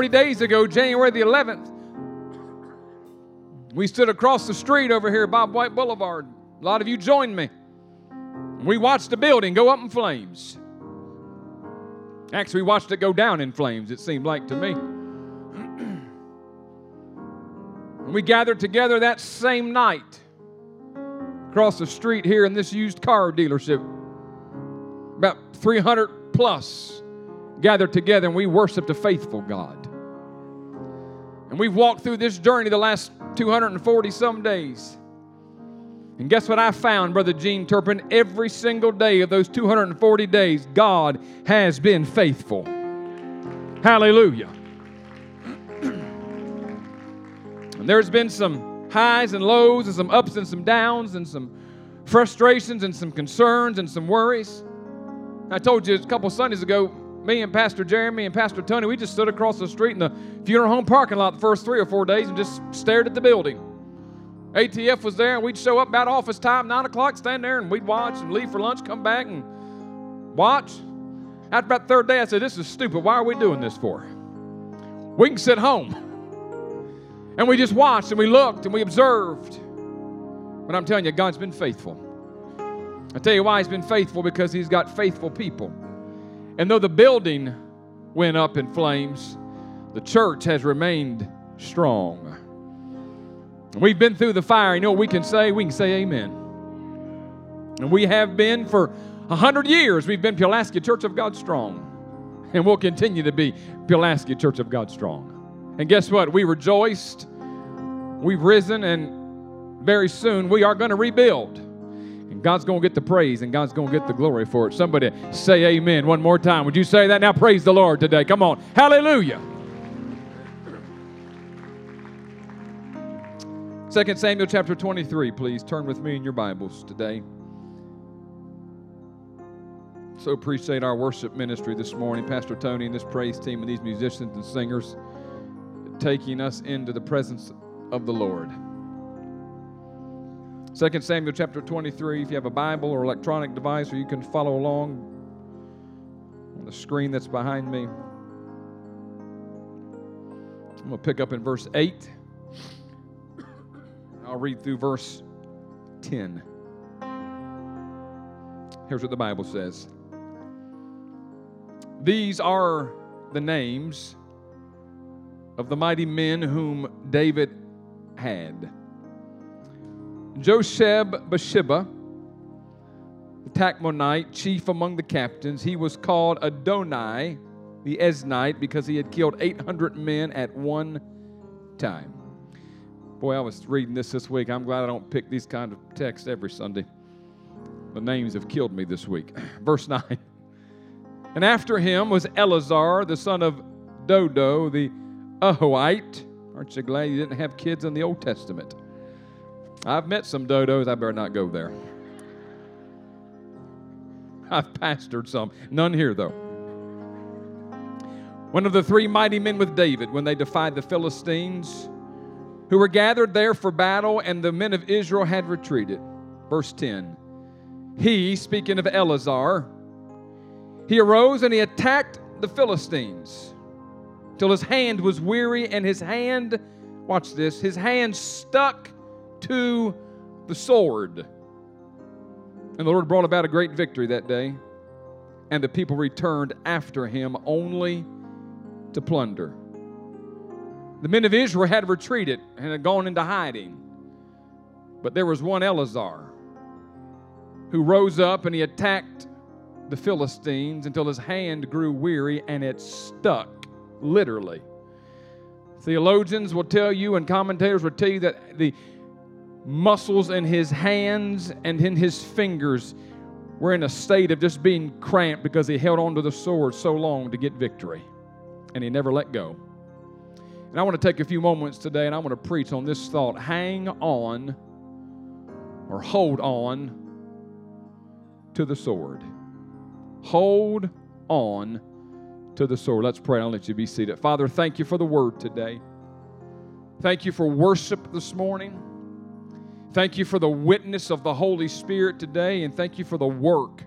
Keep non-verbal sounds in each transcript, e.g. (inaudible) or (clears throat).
240 days ago, January the 11th, we stood across the street over here, Bob White Boulevard. A lot of you joined me. We watched the building go up in flames. Actually, we watched it go down in flames, it seemed like to me. and we gathered together that same night across the street here in this used car dealership. About 300 plus gathered together and we worshiped a faithful God. And we've walked through this journey the last 240 some days. And guess what I found, Brother Gene Turpin? Every single day of those 240 days, God has been faithful. Hallelujah. (clears throat) and there's been some highs and lows, and some ups and some downs, and some frustrations, and some concerns, and some worries. I told you a couple Sundays ago, me and Pastor Jeremy and Pastor Tony, we just stood across the street in the funeral home parking lot the first three or four days and just stared at the building. ATF was there, and we'd show up about office time, 9 o'clock, stand there, and we'd watch and leave for lunch, come back and watch. After about the third day, I said, This is stupid. Why are we doing this for? We can sit home. And we just watched and we looked and we observed. But I'm telling you, God's been faithful. I tell you why He's been faithful because He's got faithful people. And though the building went up in flames, the church has remained strong. We've been through the fire. You know what we can say? We can say amen. And we have been for a hundred years. We've been Pulaski Church of God Strong. And we'll continue to be Pulaski Church of God Strong. And guess what? We rejoiced. We've risen, and very soon we are going to rebuild. And God's going to get the praise and God's going to get the glory for it. Somebody say amen one more time. Would you say that? Now praise the Lord today. Come on. Hallelujah. 2 Samuel chapter 23, please. Turn with me in your Bibles today. So appreciate our worship ministry this morning, Pastor Tony and this praise team and these musicians and singers taking us into the presence of the Lord. 2 Samuel chapter 23, if you have a Bible or electronic device, or you can follow along on the screen that's behind me. I'm going to pick up in verse 8. I'll read through verse 10. Here's what the Bible says These are the names of the mighty men whom David had Josheb Bathsheba, the Tachmonite, chief among the captains, he was called Adino, the Eznite, because he had killed 800 men at one time. Boy, I was reading this this week. I'm glad I don't pick these kind of texts every Sunday. The names have killed me this week. (clears throat) Verse 9. And after him was Eleazar, the son of Dodo, the Ahohite. Aren't you glad you didn't have kids in the Old Testament? I've met some dodos. I better not go there. I've pastored some. None here, though. One of the three mighty men with David when they defied the Philistines who were gathered there for battle, and the men of Israel had retreated. Verse 10. He, speaking of Eleazar, he arose and he attacked the Philistines till his hand was weary, and his hand, watch this, his hand stuck to the sword. And the Lord brought about a great victory that day, and the people returned after him only to plunder. The men of Israel had retreated and had gone into hiding. But there was one Eleazar who rose up and he attacked the Philistines until his hand grew weary and it stuck, literally. Theologians will tell you and commentators will tell you that the muscles in his hands and in his fingers were in a state of just being cramped because he held onto the sword so long to get victory. And he never let go. And I want to take a few moments today and I want to preach on this thought hang on or hold on to the sword. Hold on to the sword. Let's pray. I'll let you be seated. Father, thank you for the word today. Thank you for worship this morning. Thank you for the witness of the Holy Spirit today, and thank you for the work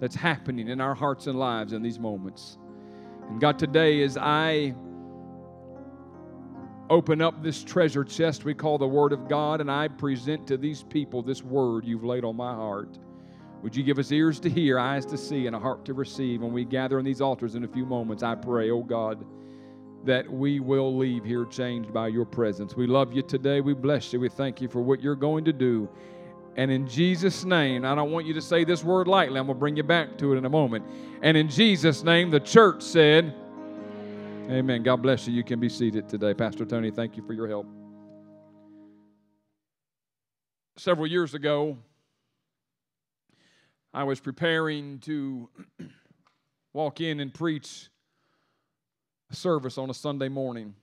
that's happening in our hearts and lives in these moments. And God, today, as I open up this treasure chest we call the Word of God, and I present to these people this word you've laid on my heart. Would you give us ears to hear, eyes to see, and a heart to receive when we gather on these altars in a few moments? I pray, oh God, that we will leave here changed by your presence. We love you today. We bless you. We thank you for what you're going to do. And in Jesus' name, I don't want you to say this word lightly. I'm going to bring you back to it in a moment. And in Jesus' name, the church said, Amen. God bless you. You can be seated today. Pastor Tony, thank you for your help. Several years ago, I was preparing to (clears throat) walk in and preach service on a Sunday morning.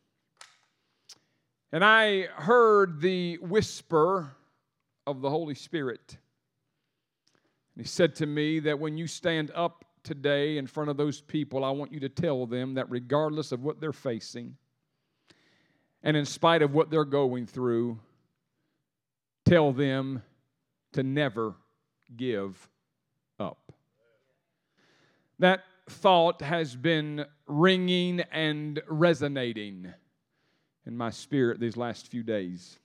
And I heard the whisper of the Holy Spirit. And he said to me that when you stand up today in front of those people, I want you to tell them that regardless of what they're facing, and in spite of what they're going through, tell them to never give up. That thought has been ringing and resonating in my spirit these last few days.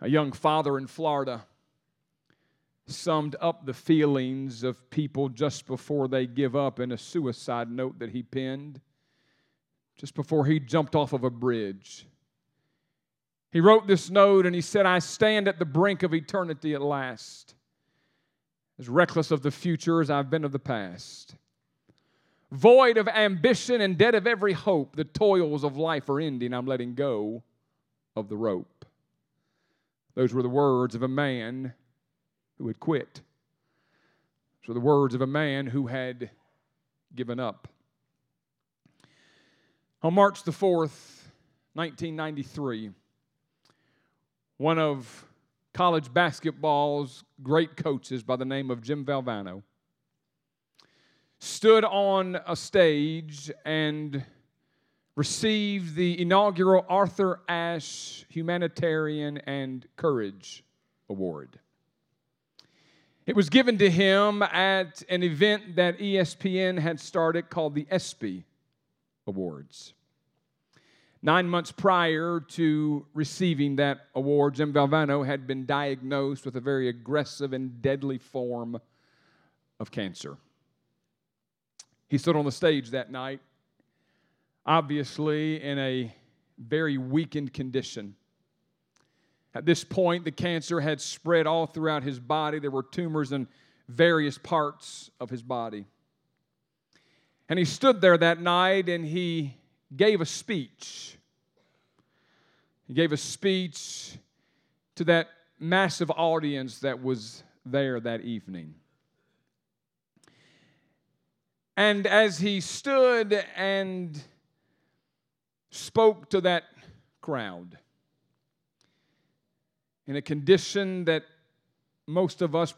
A young father in Florida summed up the feelings of people just before they give up in a suicide note that he penned just before he jumped off of a bridge. He wrote this note and he said, I stand at the brink of eternity at last, as reckless of the future as I've been of the past. Void of ambition and dead of every hope, the toils of life are ending. I'm letting go of the rope. Those were the words of a man who had quit. Those were the words of a man who had given up. On March the 4th, 1993, one of college basketball's great coaches by the name of Jim Valvano stood on a stage and received the inaugural Arthur Ashe Humanitarian and Courage Award. It was given to him at an event that ESPN had started called the ESPY Awards. Nine months prior to receiving that award, Jim Valvano had been diagnosed with a very aggressive and deadly form of cancer. He stood on the stage that night, obviously in a very weakened condition. At this point, the cancer had spread all throughout his body. There were tumors in various parts of his body. And he stood there that night and he gave a speech. He gave a speech to that massive audience that was there that evening. And as he stood and spoke to that crowd, in a condition that most of us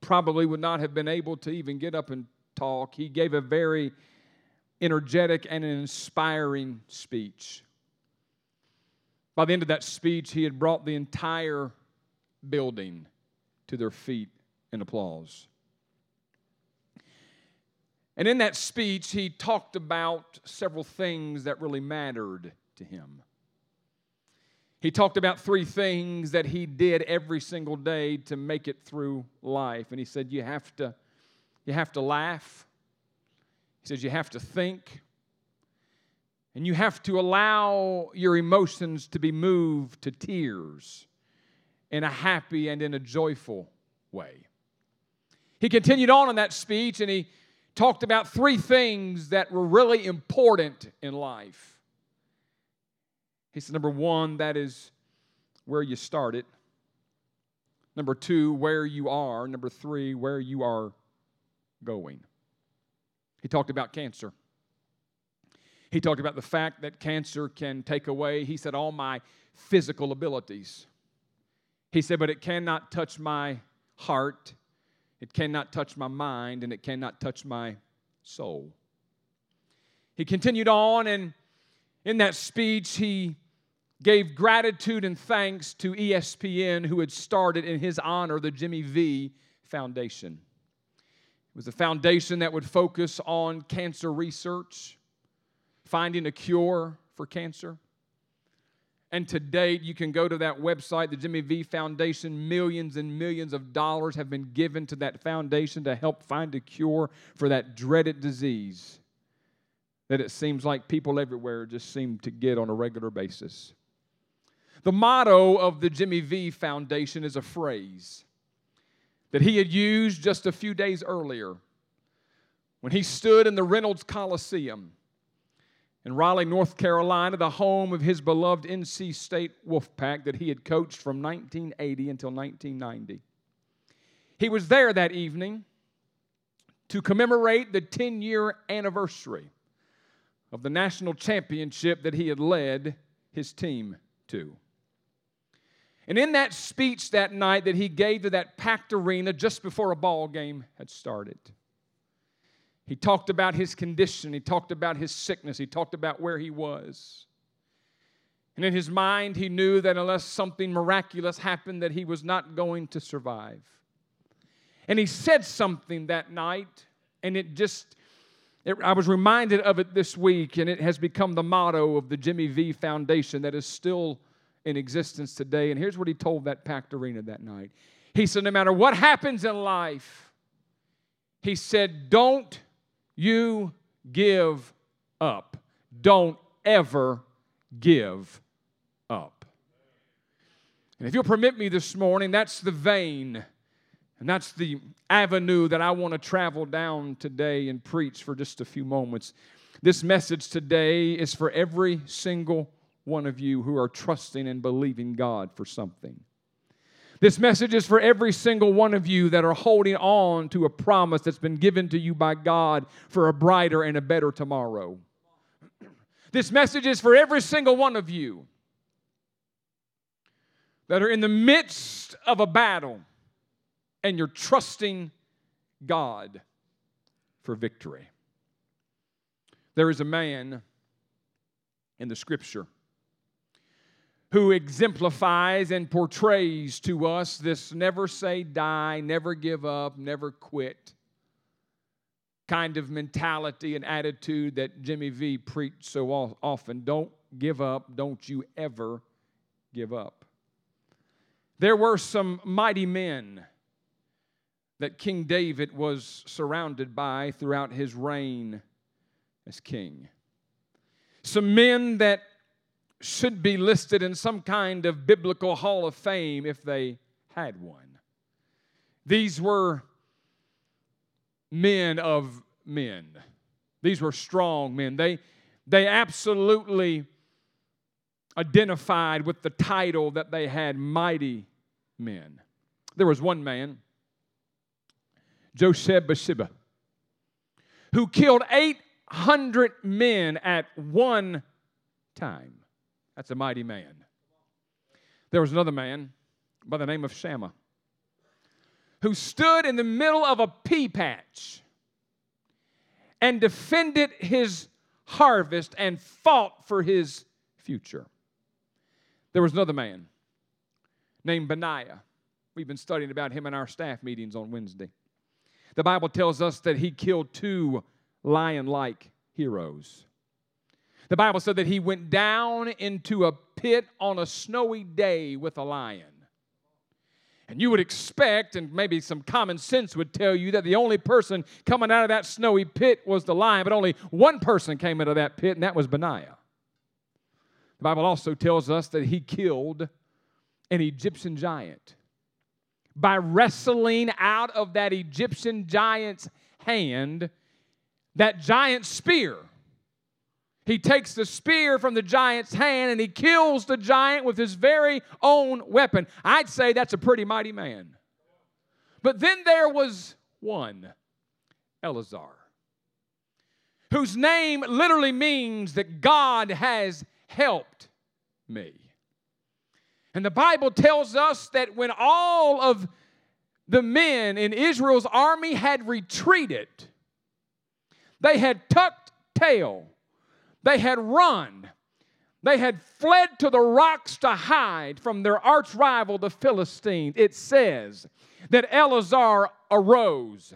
probably would not have been able to even get up and talk. He gave a very energetic and an inspiring speech. By the end of that speech, he had brought the entire building to their feet in applause. And in that speech, he talked about several things that really mattered to him. He talked about three things that he did every single day to make it through life. And he said, You have to, you have to laugh. He says, You have to think. And you have to allow your emotions to be moved to tears in a happy and in a joyful way. He continued on in that speech and he talked about three things that were really important in life. He said, number one, that is where you started. Number two, where you are. Number three, where you are going. He talked about cancer. He talked about the fact that cancer can take away, he said, all my physical abilities. He said, but it cannot touch my heart, it cannot touch my mind, and it cannot touch my soul. He continued on, and in that speech, he gave gratitude and thanks to ESPN, who had started in his honor the Jimmy V Foundation. It was a foundation that would focus on cancer research, finding a cure for cancer. And to date, you can go to that website, the Jimmy V Foundation. Millions and millions of dollars have been given to that foundation to help find a cure for that dreaded disease that it seems like people everywhere just seem to get on a regular basis. The motto of the Jimmy V Foundation is a phrase that he had used just a few days earlier when he stood in the Reynolds Coliseum in Raleigh, North Carolina, the home of his beloved NC State Wolfpack that he had coached from 1980 until 1990. He was there that evening to commemorate the 10 year anniversary of the national championship that he had led his team to. And in that speech that night that he gave to that packed arena just before a ball game had started, he talked about his condition, he talked about his sickness, he talked about where he was. And in his mind, he knew that unless something miraculous happened, that he was not going to survive. And he said something that night, and it just, it, I was reminded of it this week, and it has become the motto of the Jimmy V Foundation that is still in existence today. And here's what he told that packed arena that night He said, No matter what happens in life, he said, Don't you give up. Don't ever give up. And if you'll permit me this morning, that's the vein and that's the avenue that I want to travel down today and preach for just a few moments. This message today is for every single one of you who are trusting and believing God for something. This message is for every single one of you that are holding on to a promise that's been given to you by God for a brighter and a better tomorrow. (clears throat) This message is for every single one of you that are in the midst of a battle and you're trusting God for victory. There is a man in the scripture who exemplifies and portrays to us this never say die, never give up, never quit kind of mentality and attitude that Jimmy V preached so often. Don't give up, don't you ever give up. There were some mighty men that King David was surrounded by throughout his reign as king. Some men that should be listed in some kind of biblical hall of fame if they had one. These were men of men. These were strong men. They, they absolutely identified with the title that they had mighty men. There was one man, Joseph Bathsheba, who killed 800 men at one time. That's a mighty man. There was another man by the name of Shammah who stood in the middle of a pea patch and defended his harvest and fought for his future. There was another man named Benaiah. We've been studying about him in our staff meetings on Wednesday. The Bible tells us that he killed two lion like heroes. The Bible said that he went down into a pit on a snowy day with a lion. And you would expect, and maybe some common sense would tell you, that the only person coming out of that snowy pit was the lion, but only one person came out of that pit, and that was Benaiah. The Bible also tells us that he killed an Egyptian giant by wrestling out of that Egyptian giant's hand that giant spear he takes the spear from the giant's hand and he kills the giant with his very own weapon. I'd say that's a pretty mighty man. But then there was one, Eleazar, whose name literally means that God has helped me. And the Bible tells us that when all of the men in Israel's army had retreated, they had tucked tail they had run. They had fled to the rocks to hide from their arch rival, the Philistines. It says that Eleazar arose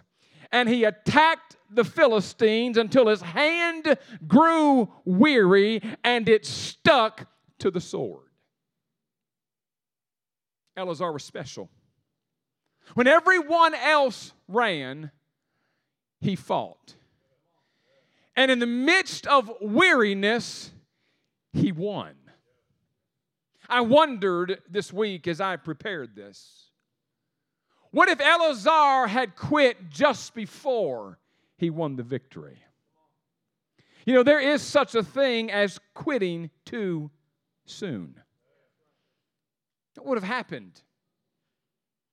and he attacked the Philistines until his hand grew weary and it stuck to the sword. Eleazar was special. When everyone else ran, he fought. And in the midst of weariness, he won. I wondered this week as I prepared this what if Eleazar had quit just before he won the victory? You know, there is such a thing as quitting too soon. What would have happened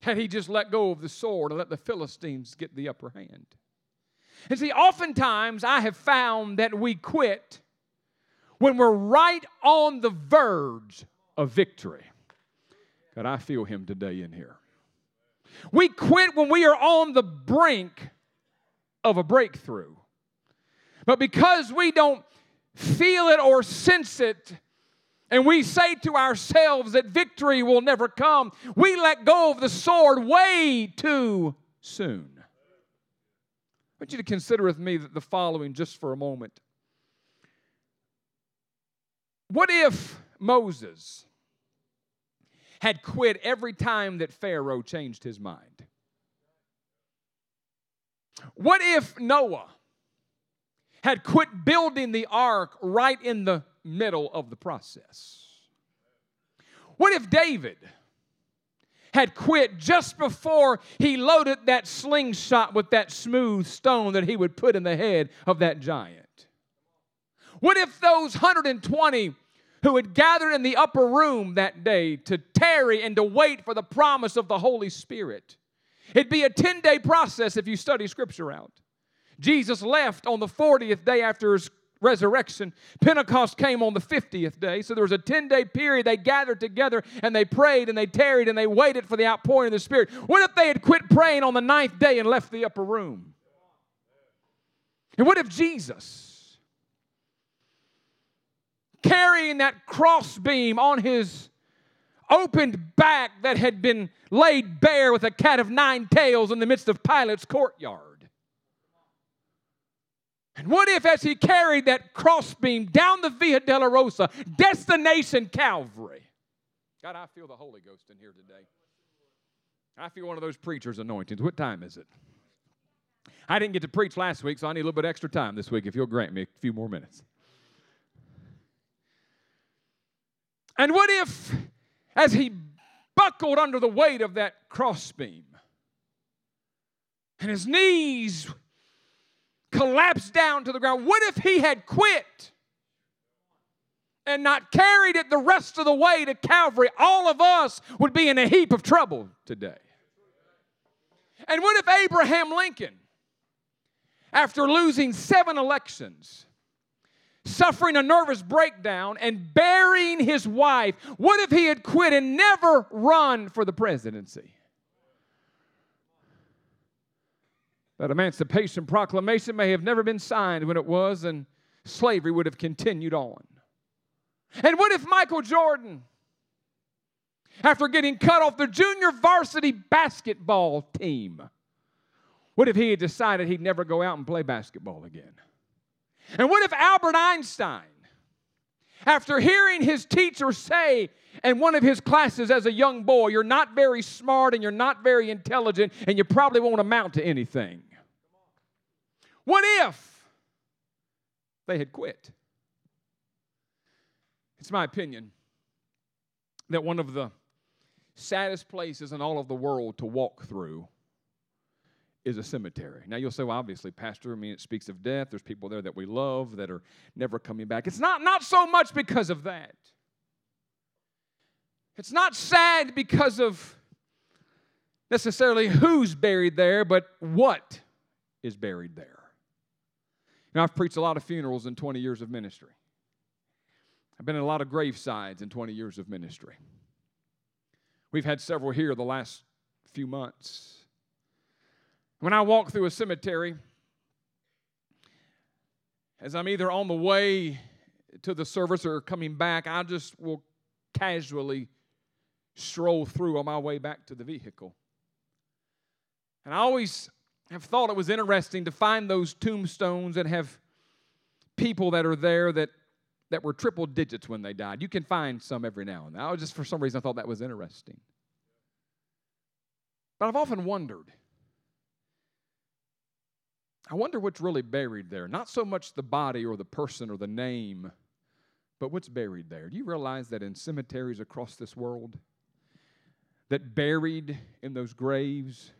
had he just let go of the sword and let the Philistines get the upper hand? And see, oftentimes I have found that we quit when we're right on the verge of victory. God, I feel him today in here. We quit when we are on the brink of a breakthrough. But because we don't feel it or sense it, and we say to ourselves that victory will never come, we let go of the sword way too soon. Want you to consider with me the following just for a moment. What if Moses had quit every time that Pharaoh changed his mind? What if Noah had quit building the ark right in the middle of the process? What if David had quit just before he loaded that slingshot with that smooth stone that he would put in the head of that giant? What if those 120 who had gathered in the upper room that day to tarry and to wait for the promise of the Holy Spirit? It'd be a 10 day process if you study Scripture out. Jesus left on the 40th day after his resurrection. Pentecost came on the 50th day. So there was a 10 day period. They gathered together and they prayed and they tarried and they waited for the outpouring of the Spirit. What if they had quit praying on the ninth day and left the upper room? And what if Jesus, carrying that crossbeam on his opened back that had been laid bare with a cat of nine tails in the midst of Pilate's courtyard, and what if, as he carried that crossbeam down the Via Dolorosa, destination Calvary? God, I feel the Holy Ghost in here today. I feel one of those preacher's anointings. What time is it? I didn't get to preach last week, so I need a little bit extra time this week if you'll grant me a few more minutes. And what if, as he buckled under the weight of that crossbeam, and his knees collapsed down to the ground. What if he had quit and not carried it the rest of the way to Calvary? All of us would be in a heap of trouble today. And what if Abraham Lincoln, after losing seven elections, suffering a nervous breakdown and burying his wife, what if he had quit and never run for the presidency? That Emancipation Proclamation may have never been signed when it was, and slavery would have continued on. And what if Michael Jordan, after getting cut off the junior varsity basketball team, what if he had decided he'd never go out and play basketball again? And what if Albert Einstein, after hearing his teacher say in one of his classes as a young boy, You're not very smart and you're not very intelligent and you probably won't amount to anything. What if they had quit? It's my opinion that one of the saddest places in all of the world to walk through is a cemetery. Now you'll say, well, obviously, Pastor, I mean, it speaks of death. There's people there that we love that are never coming back. It's not, not so much because of that. It's not sad because of necessarily who's buried there, but what is buried there. You know, I've preached a lot of funerals in 20 years of ministry. I've been in a lot of gravesides in 20 years of ministry. We've had several here the last few months. When I walk through a cemetery, as I'm either on the way to the service or coming back, I just will casually stroll through on my way back to the vehicle. And I always have thought it was interesting to find those tombstones and have people that are there that that were triple digits when they died. You can find some every now and then. I was just for some reason I thought that was interesting. But I've often wondered. I wonder what's really buried there. Not so much the body or the person or the name, but what's buried there. Do you realize that in cemeteries across this world, that buried in those graves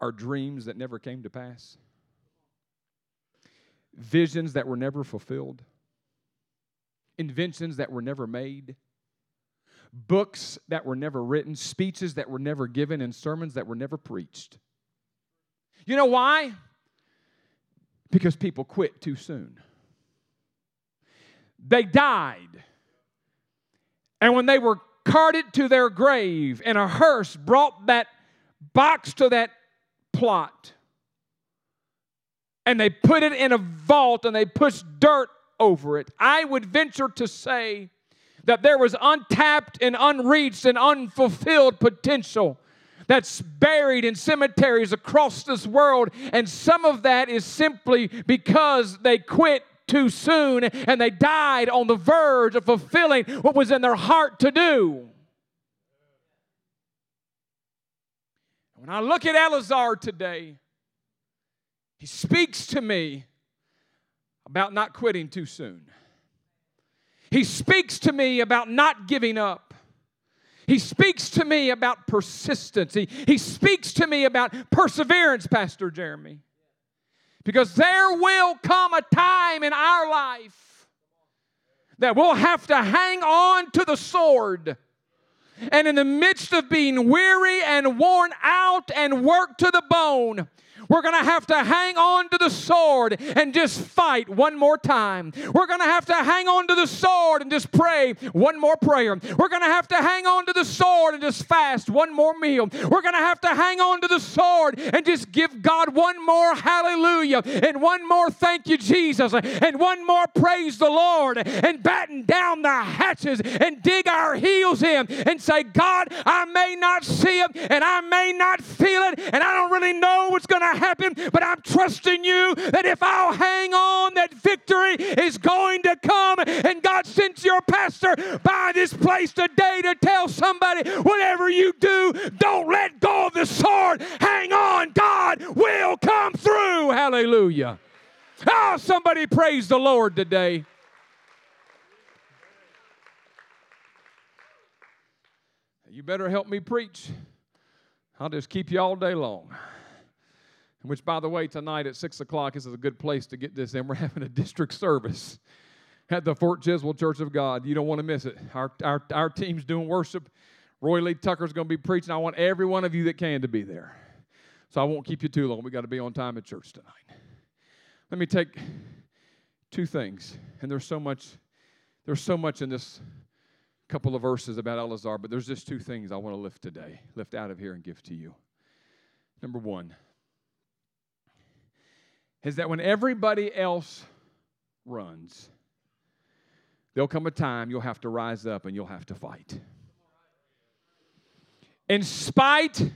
are dreams that never came to pass? Visions that were never fulfilled? inventions that were never made, books that were never written, speeches that were never given, and sermons that were never preached. You know why? Because people quit too soon. They died. And when they were carted to their grave, and a hearse brought that box to that plot, and they put it in a vault and they pushed dirt over it. I would venture to say that there was untapped and unreached and unfulfilled potential that's buried in cemeteries across this world. And some of that is simply because they quit too soon and they died on the verge of fulfilling what was in their heart to do. When I look at Eleazar today, he speaks to me about not quitting too soon. He speaks to me about not giving up. He speaks to me about persistence. He, he speaks to me about perseverance, Pastor Jeremy. Because there will come a time in our life that we'll have to hang on to the sword. And in the midst of being weary and worn out and worked to the bone, we're going to have to hang on to the sword and just fight one more time. We're going to have to hang on to the sword and just pray one more prayer. We're going to have to hang on to the sword and just fast one more meal. We're going to have to hang on to the sword and just give God one more hallelujah and one more thank you, Jesus, and one more praise the Lord and batten down the hatches and dig our heels in and say, God, I may not see it and I may not feel it and I don't really know what's going to happen, but I'm trusting you that if I'll hang on, that victory is going to come. And God sent your pastor by this place today to tell somebody whatever you do, don't let go of the sword. Hang on, God will come through. Hallelujah. Oh, somebody praise the Lord today. You better help me preach. I'll just keep you all day long. Which, by the way, tonight at 6 o'clock this is a good place to get this in. (laughs) We're having a district service at the Fort Chiswell Church of God. You don't want to miss it. Our, our, our team's doing worship. Roy Lee Tucker's going to be preaching. I want every one of you that can to be there. So I won't keep you too long. we got to be on time at church tonight. Let me take two things. And there's so much, there's so much in this couple of verses about Eleazar, but there's just two things I want to lift today, lift out of here and give to you. Number one, is that when everybody else runs, there'll come a time you'll have to rise up and you'll have to fight. In spite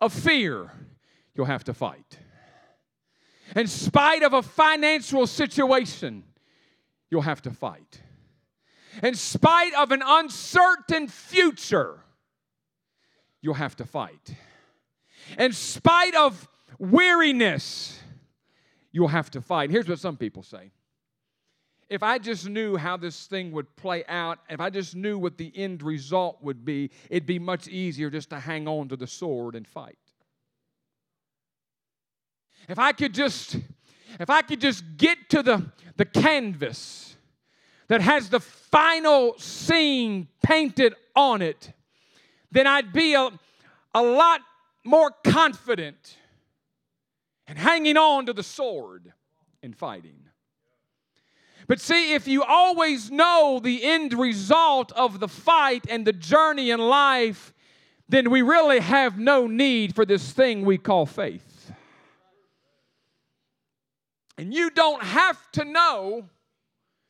of fear, you'll have to fight. In spite of a financial situation, you'll have to fight. In spite of an uncertain future, you'll have to fight. In spite of weariness, you'll have to fight. Here's what some people say if I just knew how this thing would play out, if I just knew what the end result would be, it'd be much easier just to hang on to the sword and fight. If I could just if I could just get to the, the canvas that has the final scene painted on it, then I'd be a, a lot more confident and hanging on to the sword and fighting. But see, if you always know the end result of the fight and the journey in life, then we really have no need for this thing we call faith. And you don't have to know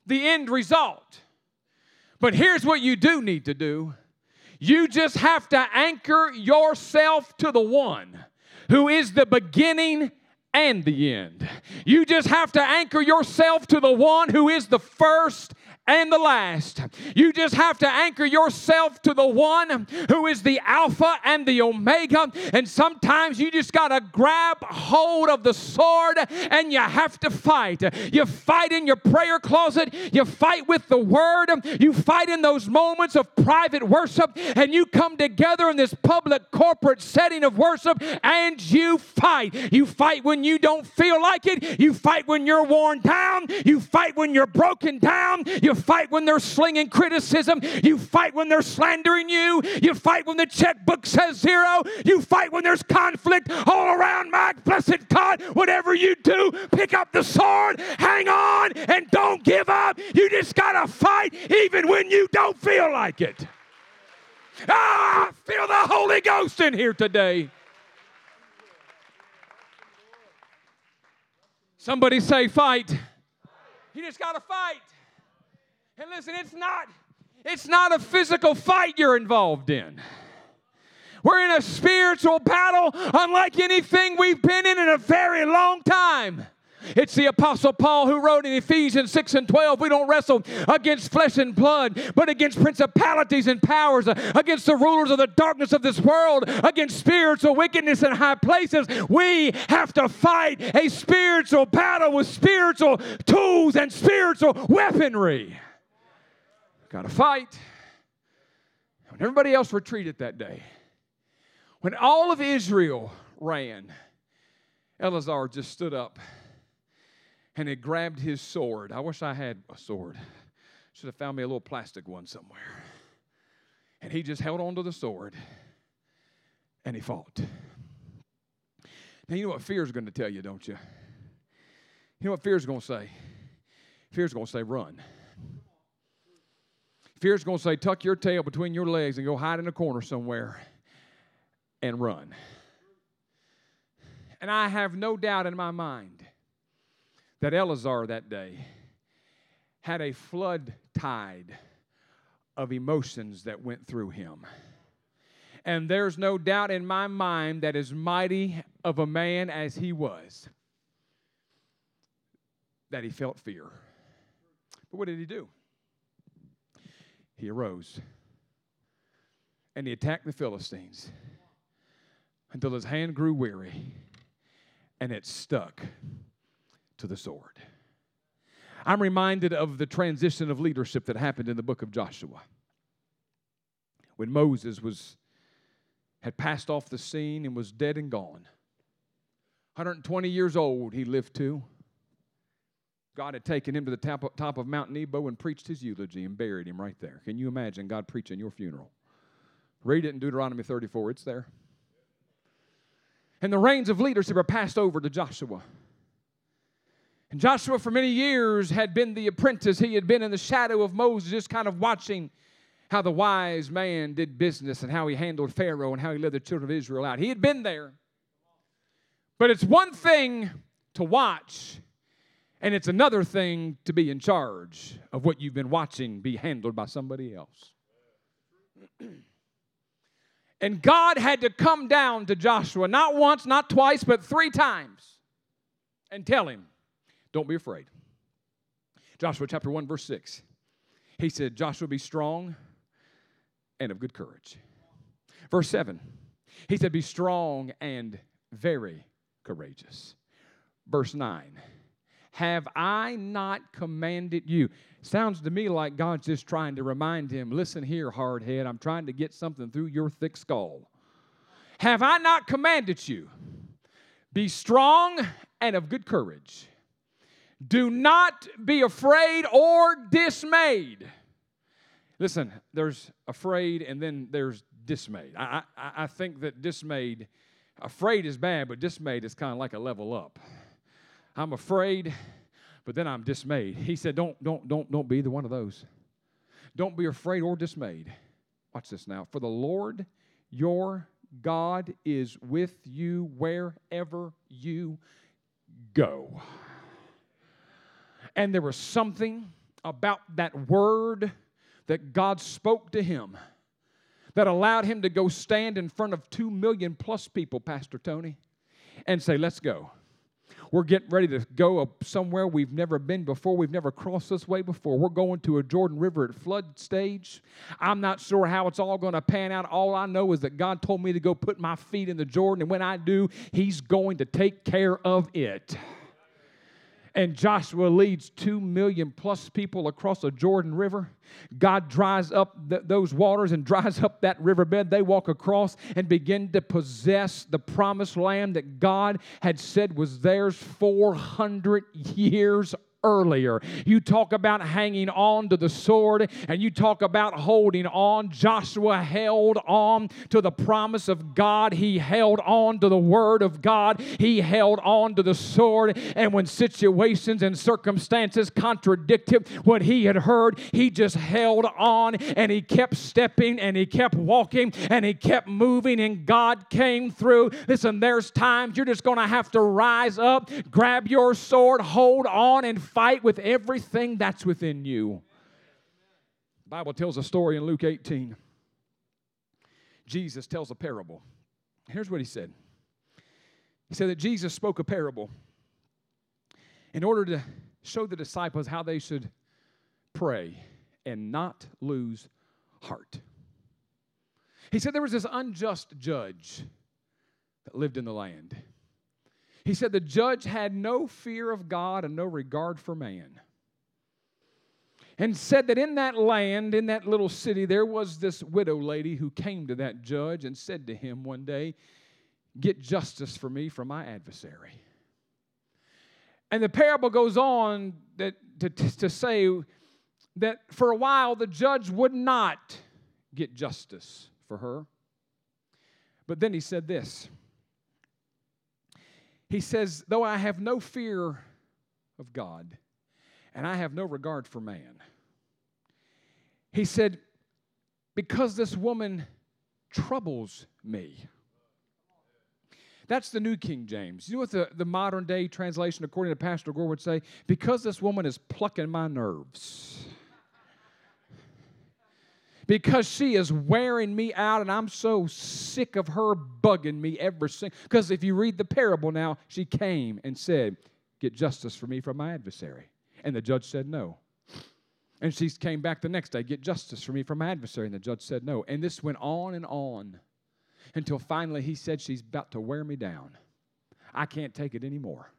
the end result. But here's what you do need to do you just have to anchor yourself to the one who is the beginning and the end. You just have to anchor yourself to the one who is the first and the last. You just have to anchor yourself to the one who is the Alpha and the Omega. And sometimes you just got to grab hold of the sword and you have to fight. You fight in your prayer closet, you fight with the word, you fight in those moments of private worship, and you come together in this public corporate setting of worship and you fight. You fight when you don't feel like it, you fight when you're worn down, you fight when you're broken down, you fight when they're slinging criticism. You fight when they're slandering you. You fight when the checkbook says zero. You fight when there's conflict all around. My blessed God, whatever you do, pick up the sword, hang on, and don't give up. You just got to fight even when you don't feel like it. Ah, I feel the Holy Ghost in here today. Somebody say, fight. You just got to fight. And listen, it's not it's not a physical fight you're involved in. We're in a spiritual battle unlike anything we've been in in a very long time. It's the Apostle Paul who wrote in Ephesians 6 and 12 we don't wrestle against flesh and blood, but against principalities and powers, against the rulers of the darkness of this world, against spiritual wickedness in high places. We have to fight a spiritual battle with spiritual tools and spiritual weaponry. Got to fight. When everybody else retreated that day, when all of Israel ran, Eleazar just stood up and he grabbed his sword. I wish I had a sword. Should have found me a little plastic one somewhere. And he just held onto the sword and he fought. Now, you know what fear is going to tell you, don't you? You know what fear is going to say? Fear is going to say, run. Fear's going to say, tuck your tail between your legs and go hide in a corner somewhere and run. And I have no doubt in my mind that Eleazar that day had a flood tide of emotions that went through him. And there's no doubt in my mind that as mighty of a man as he was, that he felt fear. But what did he do? He arose and he attacked the Philistines until his hand grew weary and it stuck to the sword. I'm reminded of the transition of leadership that happened in the book of Joshua. When Moses was had passed off the scene and was dead and gone. 120 years old he lived to. God had taken him to the top, top of Mount Nebo and preached his eulogy and buried him right there. Can you imagine God preaching your funeral? Read it in Deuteronomy 34, it's there. And the reins of leadership are passed over to Joshua. And Joshua, for many years, had been the apprentice. He had been in the shadow of Moses, just kind of watching how the wise man did business and how he handled Pharaoh and how he led the children of Israel out. He had been there. But it's one thing to watch, and it's another thing to be in charge of what you've been watching be handled by somebody else. (clears throat) and God had to come down to Joshua, not once, not twice, but three times, and tell him, Don't be afraid. Joshua chapter 1, verse 6. He said, Joshua, be strong and of good courage. Verse 7. He said, Be strong and very courageous. Verse 9 have I not commanded you? Sounds to me like God's just trying to remind him listen here, hardhead, I'm trying to get something through your thick skull. Have I not commanded you? Be strong and of good courage. Do not be afraid or dismayed. Listen, there's afraid and then there's dismayed. I, I, I think that dismayed, afraid is bad, but dismayed is kind of like a level up. I'm afraid, but then I'm dismayed. He said, Don't, don't, don't, don't be either one of those. Don't be afraid or dismayed. Watch this now. For the Lord your God is with you wherever you go. And there was something about that word that God spoke to him that allowed him to go stand in front of two million plus people, Pastor Tony and say, Let's go. We're getting ready to go somewhere we've never been before. We've never crossed this way before. We're going to a Jordan River at flood stage. I'm not sure how it's all going to pan out. All I know is that God told me to go put my feet in the Jordan, and when I do, He's going to take care of it and Joshua leads two million plus people across the Jordan River. God dries up th- those waters and (laughs) dries up that riverbed. They walk across and begin to possess the promised land that God had said was theirs 400 years earlier. You talk about hanging on to the sword and you talk about holding on. Joshua held on to the promise of God, he held on to the word of God, he held on to the sword. And when situations and circumstances contradicted what he had heard, he just held on and he kept stepping and he kept walking and he kept moving, and God came through. Listen, there's times you're just going to have to rise up, grab your sword, hold on, and fight with everything that's within you. The Bible tells a story in Luke 18. Jesus tells a parable. Here's what he said. He said that Jesus spoke a parable in order to show the disciples how they should pray and not lose heart. He said there was this unjust judge that lived in the land. He said the judge had no fear of God and no regard for man. And said that in that land, in that little city, there was this widow lady who came to that judge and said to him one day, Get justice for me from my adversary. And the parable goes on that, to, to say that for a while the judge would not get justice for her. But then he said this he says, Though I have no fear of God and I have no regard for man, he said, Because this woman troubles me. That's the New King James. You know what the, the modern day translation, according to Pastor Gore, would say? Because this woman is plucking my nerves because she is wearing me out and I'm so sick of her bugging me every single because if you read the parable now, she came and said, Get justice for me from my adversary. And the judge said no. And she came back the next day, Get justice for me from my adversary. And the judge said no. And this went on and on until finally he said, She's about to wear me down. I can't take it anymore.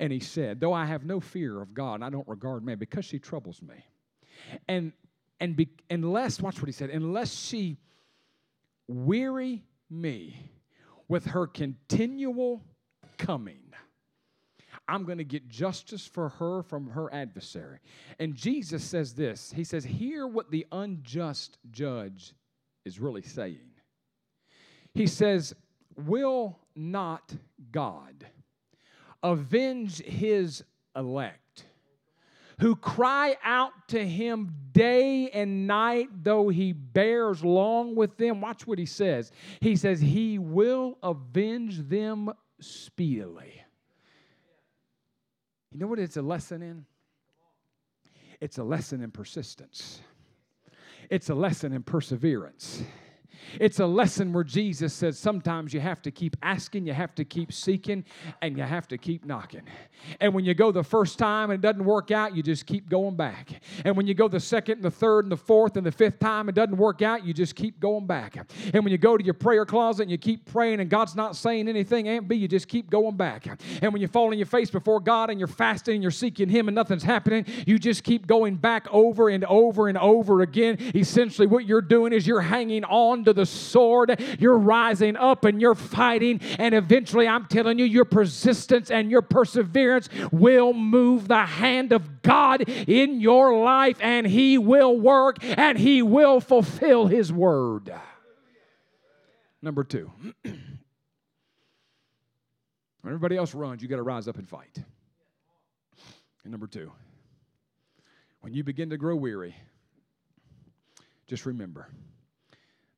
And he said, Though I have no fear of God and I don't regard man, because she troubles me. And and be, unless, watch what he said, unless she weary me with her continual coming, I'm going to get justice for her from her adversary. And Jesus says this He says, Hear what the unjust judge is really saying. He says, Will not God avenge his elect? Who cry out to him day and night, though he bears long with them. Watch what he says. He says, He will avenge them speedily. You know what it's a lesson in? It's a lesson in persistence, it's a lesson in perseverance. It's a lesson where Jesus says sometimes you have to keep asking, you have to keep seeking, and you have to keep knocking. And when you go the first time and it doesn't work out, you just keep going back. And when you go the second, and the third, and the fourth, and the fifth time it doesn't work out, you just keep going back. And when you go to your prayer closet and you keep praying and God's not saying anything, Aunt B, you just keep going back. And when you fall on your face before God and you're fasting and you're seeking Him and nothing's happening, you just keep going back over and over and over again. Essentially, what you're doing is you're hanging on to the sword. You're rising up and you're fighting. And eventually, I'm telling you, your persistence and your perseverance will move the hand of God in your life, and He will work and He will fulfill His word. Number two. (clears throat) When everybody else runs, you got to rise up and fight. And number two, when you begin to grow weary, just remember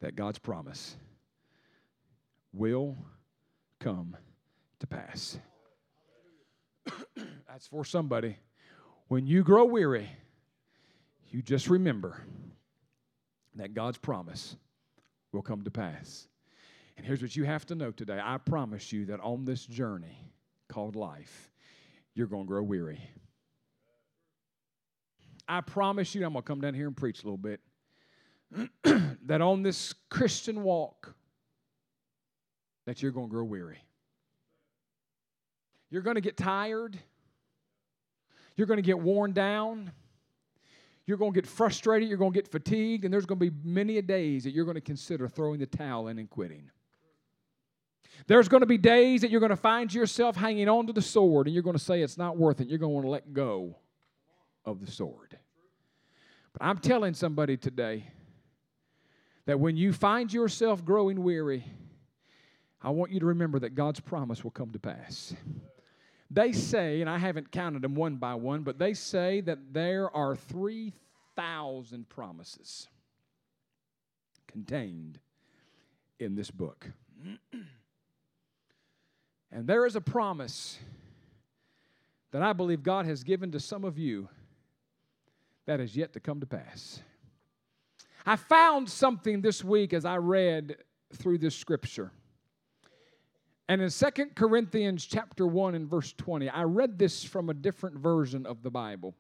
that God's promise will come to pass. (coughs) That's for somebody. When you grow weary, you just remember that God's promise will come to pass. And here's what you have to know today I promise you that on this journey called life, you're going to grow weary. I promise you, I'm going to come down here and preach a little bit, (clears throat) that on this Christian walk, that you're going to grow weary. You're going to get tired. You're going to get worn down. You're going to get frustrated. You're going to get fatigued. And there's going to be many a days that you're going to consider throwing the towel in and quitting. There's going to be days that you're going to find yourself hanging on to the sword and you're going to say it's not worth it. You're going to want to let go of the sword. But I'm telling somebody today that when you find yourself growing weary, I want you to remember that God's promise will come to pass. They say, and I haven't counted them one by one, but they say that there are 3,000 promises contained in this book. (clears throat) And there is a promise that I believe God has given to some of you that is yet to come to pass. I found something this week as I read through this scripture. And in Second Corinthians chapter 1 and verse 20, I read this from a different version of the Bible.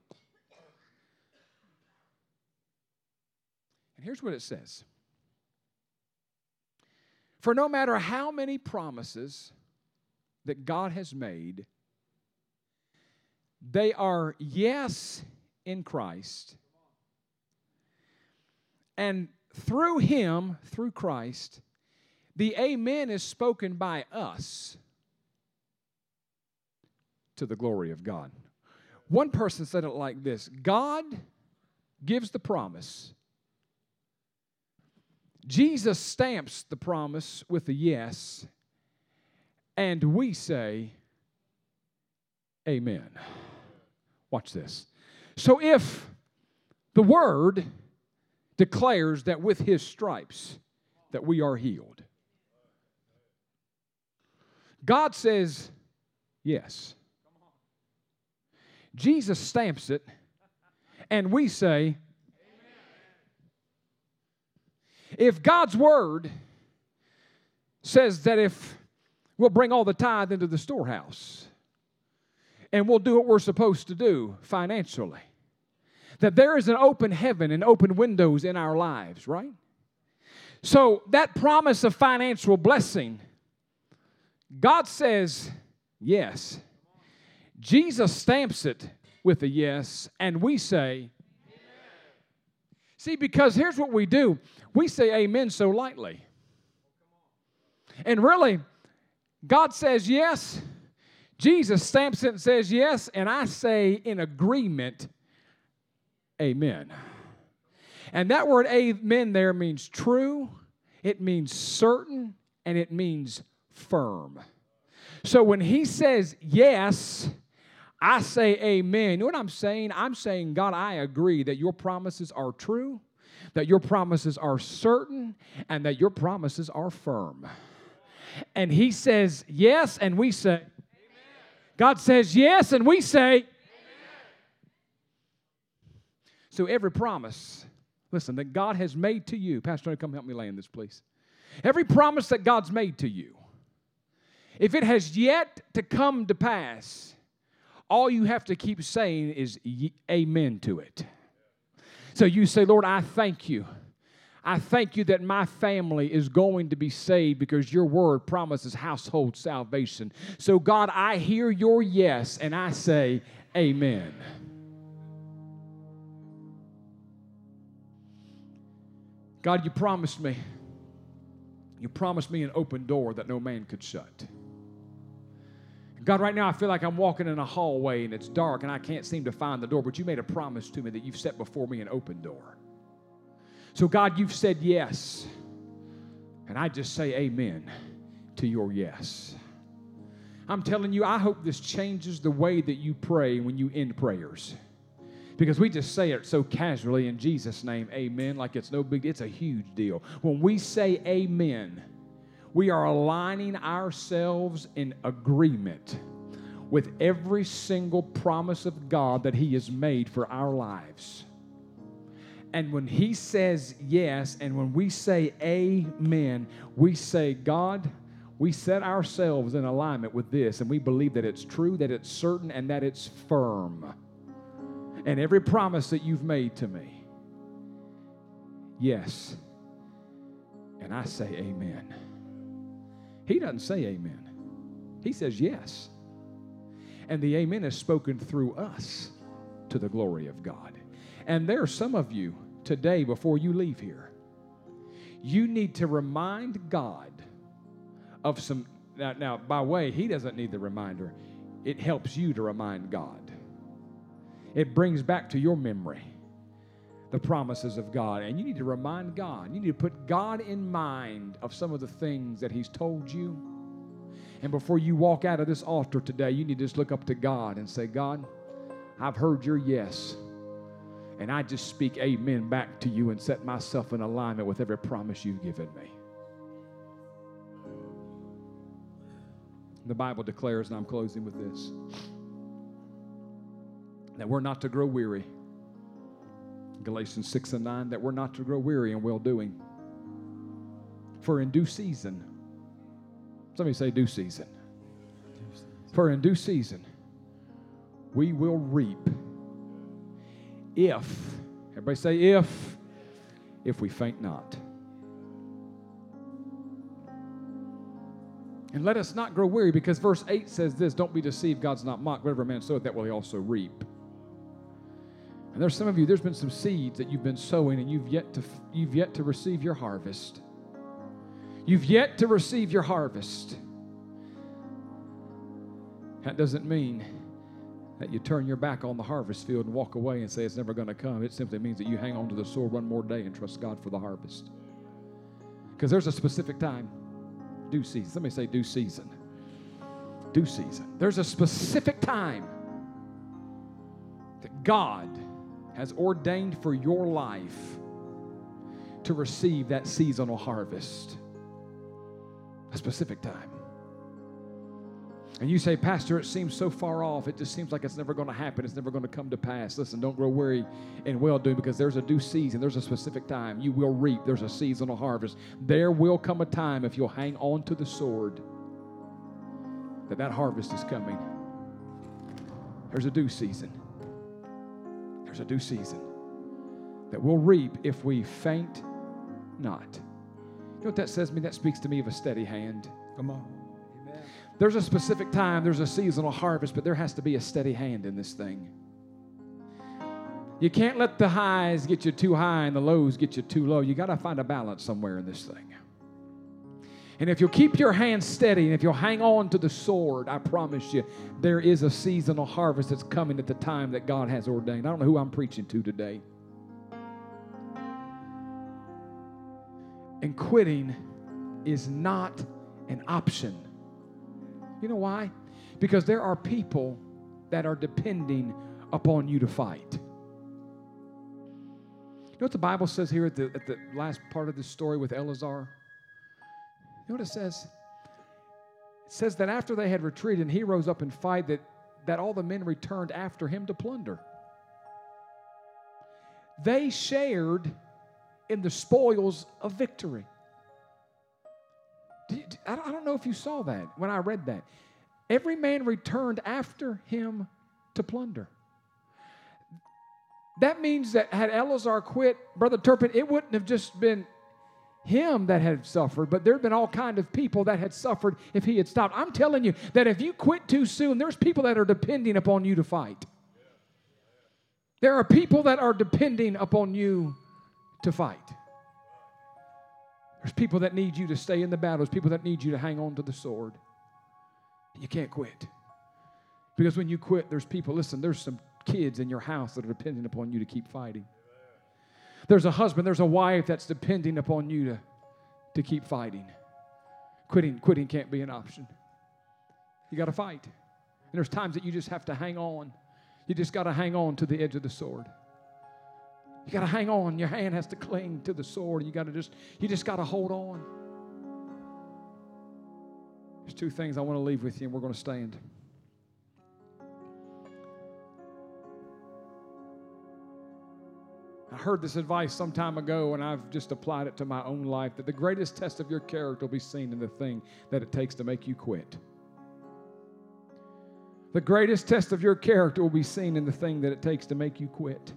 And here's what it says. For no matter how many promises that God has made, they are yes in Christ. And through Him, through Christ, the Amen is spoken by us to the glory of God. One person said it like this God gives the promise, Jesus stamps the promise with a yes, and we say, Amen. Watch this. So if the word declares that with his stripes that we are healed. God says, yes. Jesus stamps it, and we say, if God's word says that if we'll bring all the tithe into the storehouse and we'll do what we're supposed to do financially. That there is an open heaven and open windows in our lives, right? So, that promise of financial blessing, God says yes. Jesus stamps it with a yes, and we say, See, because here's what we do we say amen so lightly. And really, God says yes. Jesus stamps it and says yes. And I say in agreement, amen. And that word amen there means true, it means certain, and it means firm. So when he says yes, I say amen. You know what I'm saying? I'm saying, God, I agree that your promises are true, that your promises are certain, and that your promises are firm. And he says yes, and we say. God says yes, and we say, Amen. So every promise, listen, that God has made to you, Pastor, come help me land this, please. Every promise that God's made to you, if it has yet to come to pass, all you have to keep saying is amen to it. So you say, Lord, I thank you I thank you that my family is going to be saved because your word promises household salvation. So, God, I hear your yes and I say, Amen. God, you promised me. You promised me an open door that no man could shut. God, right now I feel like I'm walking in a hallway and it's dark and I can't seem to find the door, but you made a promise to me that you've set before me an open door. So, God, you've said yes. And I just say amen to your yes. I'm telling you, I hope this changes the way that you pray when you end prayers. Because we just say it so casually in Jesus' name, amen, like it's no big, it's a huge deal. When we say amen, we are aligning ourselves in agreement with every single promise of God that He has made for our lives. And when he says yes, and when we say amen, we say, God, we set ourselves in alignment with this, and we believe that it's true, that it's certain, and that it's firm. And every promise that you've made to me, yes. And I say amen. He doesn't say amen, he says yes. And the amen is spoken through us to the glory of God. And there are some of you today, before you leave here, you need to remind God of some. Now, now, by way, He doesn't need the reminder, it helps you to remind God. It brings back to your memory the promises of God. And you need to remind God. You need to put God in mind of some of the things that He's told you. And before you walk out of this altar today, you need to just look up to God and say, God, I've heard your yes. And I just speak amen back to you and set myself in alignment with every promise you've given me. The Bible declares, and I'm closing with this, that we're not to grow weary. Galatians 6 and 9, that we're not to grow weary in well doing. For in due season, somebody say due season. For in due season, we will reap if, everybody say if, if we faint not. And let us not grow weary because verse 8 says this don't be deceived, God's not mocked. Whatever man soweth, that will he also reap. And there's some of you, there's been some seeds that you've been sowing and you've yet to, you've yet to receive your harvest. You've yet to receive your harvest. That doesn't mean that you turn your back on the harvest field and walk away and say it's never going to come. It simply means that you hang on to the sword one more day and trust God for the harvest. Because there's a specific time, due season. Somebody say due season. Due season. There's a specific time that God has ordained for your life to receive that seasonal harvest. A specific time. And you say, Pastor, it seems so far off. It just seems like it's never going to happen. It's never going to come to pass. Listen, don't grow weary in well doing because there's a due season. There's a specific time. You will reap. There's a seasonal harvest. There will come a time if you'll hang on to the sword that that harvest is coming. There's a due season. There's a due season that we'll reap if we faint not. You know what that says to me? That speaks to me of a steady hand. Come on. There's a specific time, there's a seasonal harvest, but there has to be a steady hand in this thing. You can't let the highs get you too high and the lows get you too low. You got to find a balance somewhere in this thing. And if you'll keep your hands steady and if you'll hang on to the sword, I promise you, there is a seasonal harvest that's coming at the time that God has ordained. I don't know who I'm preaching to today. And quitting is not an option. You know why? Because there are people that are depending upon you to fight. You know what the Bible says here at the, at the last part of the story with Eleazar? You know what it says? It says that after they had retreated and he rose up and fight, that, that all the men returned after him to plunder. They shared in the spoils of victory. I don't know if you saw that when I read that. Every man returned after him to plunder. That means that had Eleazar quit, Brother Turpin, it wouldn't have just been him that had suffered, but there had been all kind of people that had suffered if he had stopped. I'm telling you that if you quit too soon, there's people that are depending upon you to fight. There are people that are depending upon you to fight. There's people that need you to stay in the battle. There's people that need you to hang on to the sword. You can't quit. Because when you quit, there's people, listen, there's some kids in your house that are depending upon you to keep fighting. There's a husband, there's a wife that's depending upon you to, to keep fighting. Quitting, quitting can't be an option. You got to fight. And there's times that you just have to hang on. You just got to hang on to the edge of the sword. You got to hang on. Your hand has to cling to the sword. You got to just you just got to hold on. There's two things I want to leave with you, and we're going to stand. I heard this advice some time ago, and I've just applied it to my own life that the greatest test of your character will be seen in the thing that it takes to make you quit. The greatest test of your character will be seen in the thing that it takes to make you quit.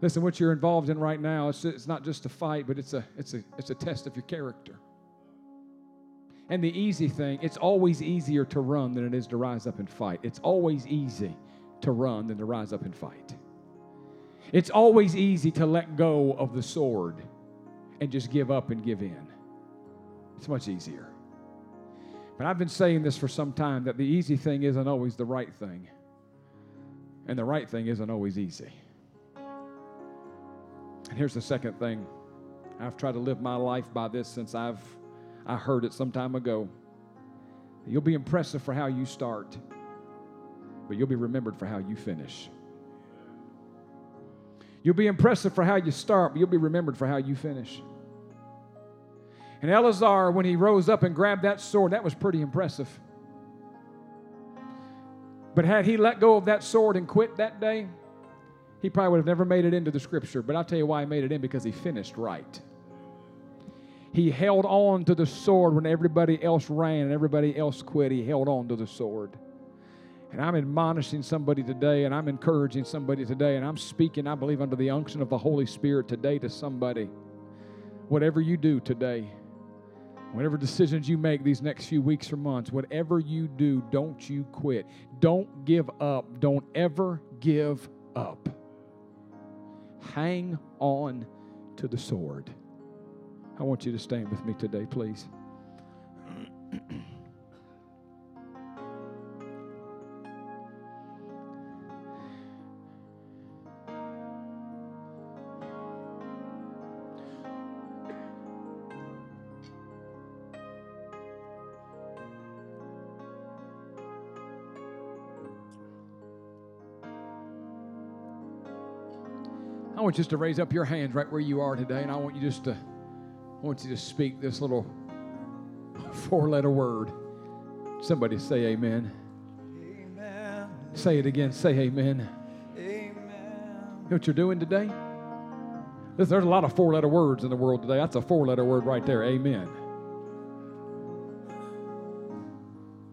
Listen, what you're involved in right now, it's, it's not just a fight, but it's a, it's, a, it's a test of your character. And the easy thing, it's always easier to run than it is to rise up and fight. It's always easy to run than to rise up and fight. It's always easy to let go of the sword and just give up and give in. It's much easier. But I've been saying this for some time that the easy thing isn't always the right thing, and the right thing isn't always easy. And here's the second thing I've tried to live my life by this since I've I heard it some time ago. You'll be impressive for how you start, but you'll be remembered for how you finish. You'll be impressive for how you start, but you'll be remembered for how you finish. And Eleazar, when he rose up and grabbed that sword, that was pretty impressive. But had he let go of that sword and quit that day, he probably would have never made it into the scripture. But I'll tell you why he made it in because he finished right. He held on to the sword when everybody else ran and everybody else quit. He held on to the sword. And I'm admonishing somebody today, and I'm encouraging somebody today, and I'm speaking, I believe, under the unction of the Holy Spirit today to somebody. Whatever you do today, whatever decisions you make these next few weeks or months, whatever you do, don't you quit. Don't give up. Don't ever give up. Hang on to the sword. I want you to stand with me today, please. (clears throat) want you just to raise up your hands right where you are today, and I want you just to I want you to speak this little four letter word. Somebody say amen. Amen. Say it again. Say amen. Amen. You know what you're doing today? There's a lot of four letter words in the world today. That's a four letter word right there. Amen.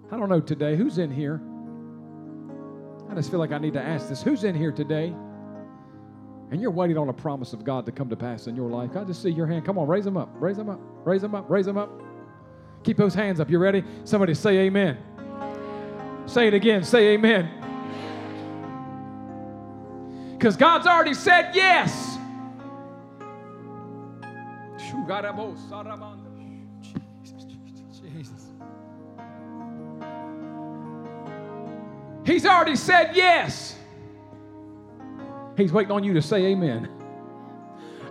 I don't know today. Who's in here? I just feel like I need to ask this. Who's in here today? And you're waiting on a promise of God to come to pass in your life, I just see your hand. Come on, raise them up, raise them up, raise them up, raise them up. Keep those hands up. You ready? Somebody say amen. Say it again. Say amen. Because God's already said yes. He's already said yes. He's waiting on you to say amen.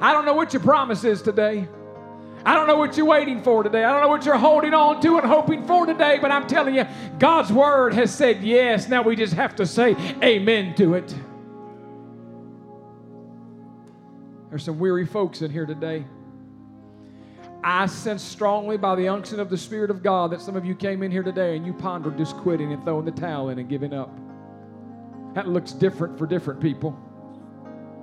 I don't know what your promise is today. I don't know what you're waiting for today. I don't know what you're holding on to and hoping for today, but I'm telling you, God's word has said yes. Now we just have to say amen to it. There's some weary folks in here today. I sense strongly by the unction of the Spirit of God that some of you came in here today and you pondered just quitting and throwing the towel in and giving up. That looks different for different people.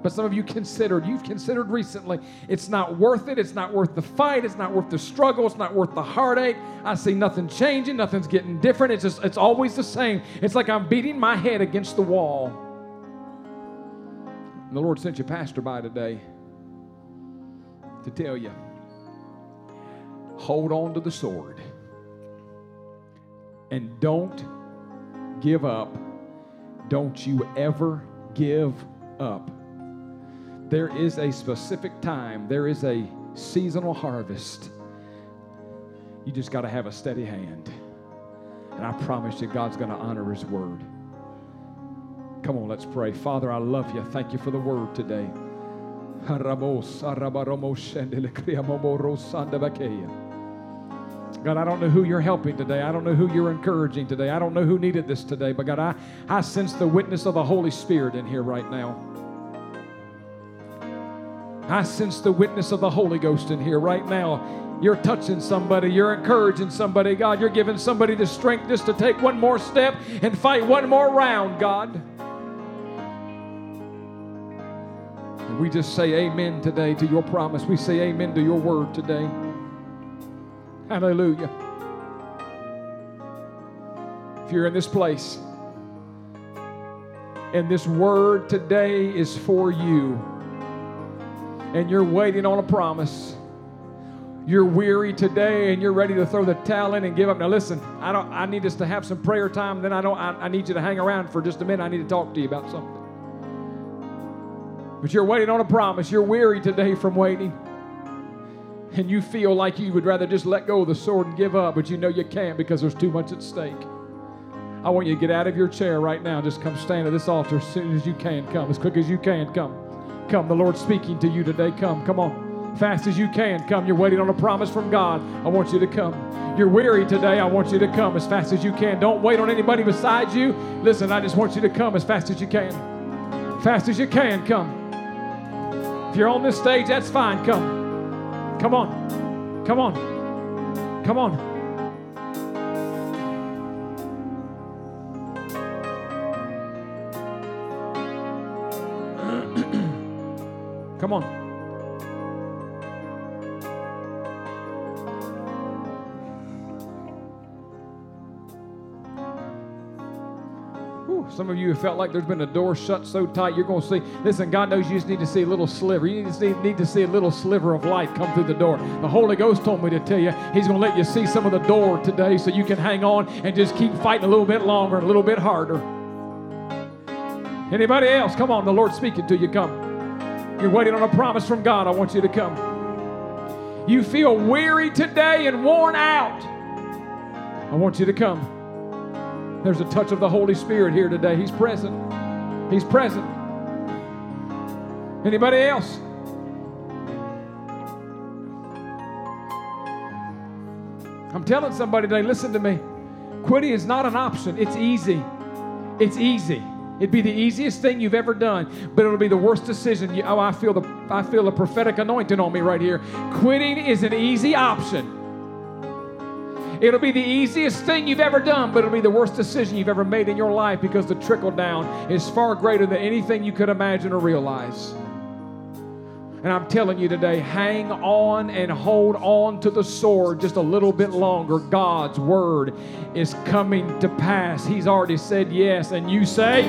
But some of you considered, you've considered recently, it's not worth it. It's not worth the fight. It's not worth the struggle. It's not worth the heartache. I see nothing changing. Nothing's getting different. It's just, it's always the same. It's like I'm beating my head against the wall. And the Lord sent your pastor by today to tell you hold on to the sword and don't give up. Don't you ever give up there is a specific time, there is a seasonal harvest. You just got to have a steady hand. And I promise you, God's going to honor His word. Come on, let's pray. Father, I love you. Thank you for the word today. God, I don't know who you're helping today. I don't know who you're encouraging today. I don't know who needed this today. But God, I, I sense the witness of the Holy Spirit in here right now. I sense the witness of the Holy Ghost in here right now. You're touching somebody, you're encouraging somebody, God. You're giving somebody the strength just to take one more step and fight one more round, God. We just say amen today to your promise. We say amen to your word today. Hallelujah. If you're in this place and this word today is for you, and you're waiting on a promise, you're weary today and you're ready to throw the towel in and give up. Now listen, I don't I need us to have some prayer time. Then I don't I, I need you to hang around for just a minute. I need to talk to you about something. But you're waiting on a promise. You're weary today from waiting. And you feel like you would rather just let go of the sword and give up, but you know you can't because there's too much at stake. I want you to get out of your chair right now. Just come stand at this altar as soon as you can. Come, as quick as you can. Come. Come. The Lord's speaking to you today. Come. Come on fast as you can. Come. You're waiting on a promise from God. I want you to come. You're weary today. I want you to come as fast as you can. Don't wait on anybody beside you. Listen, I just want you to come as fast as you can. Fast as you can, come. If you're on this stage, that's fine. Come. Come on. Come on. Come on. Come on. Some of you have felt like there's been a door shut so tight you're going to see. Listen, God knows you just need to see a little sliver. You need to see, need to see a little sliver of light come through the door. The Holy Ghost told me to tell you He's going to let you see some of the door today so you can hang on and just keep fighting a little bit longer, a little bit harder. Anybody else? Come on, the Lord's speaking to you. Come. You're waiting on a promise from God. I want you to come. You feel weary today and worn out. I want you to come. There's a touch of the Holy Spirit here today. He's present. He's present. Anybody else? I'm telling somebody today, listen to me. Quitting is not an option. It's easy. It's easy. It'd be the easiest thing you've ever done, but it'll be the worst decision. You, oh, I feel the I feel the prophetic anointing on me right here. Quitting is an easy option. It'll be the easiest thing you've ever done, but it'll be the worst decision you've ever made in your life because the trickle down is far greater than anything you could imagine or realize. And I'm telling you today, hang on and hold on to the sword just a little bit longer. God's word is coming to pass. He's already said yes, and you say,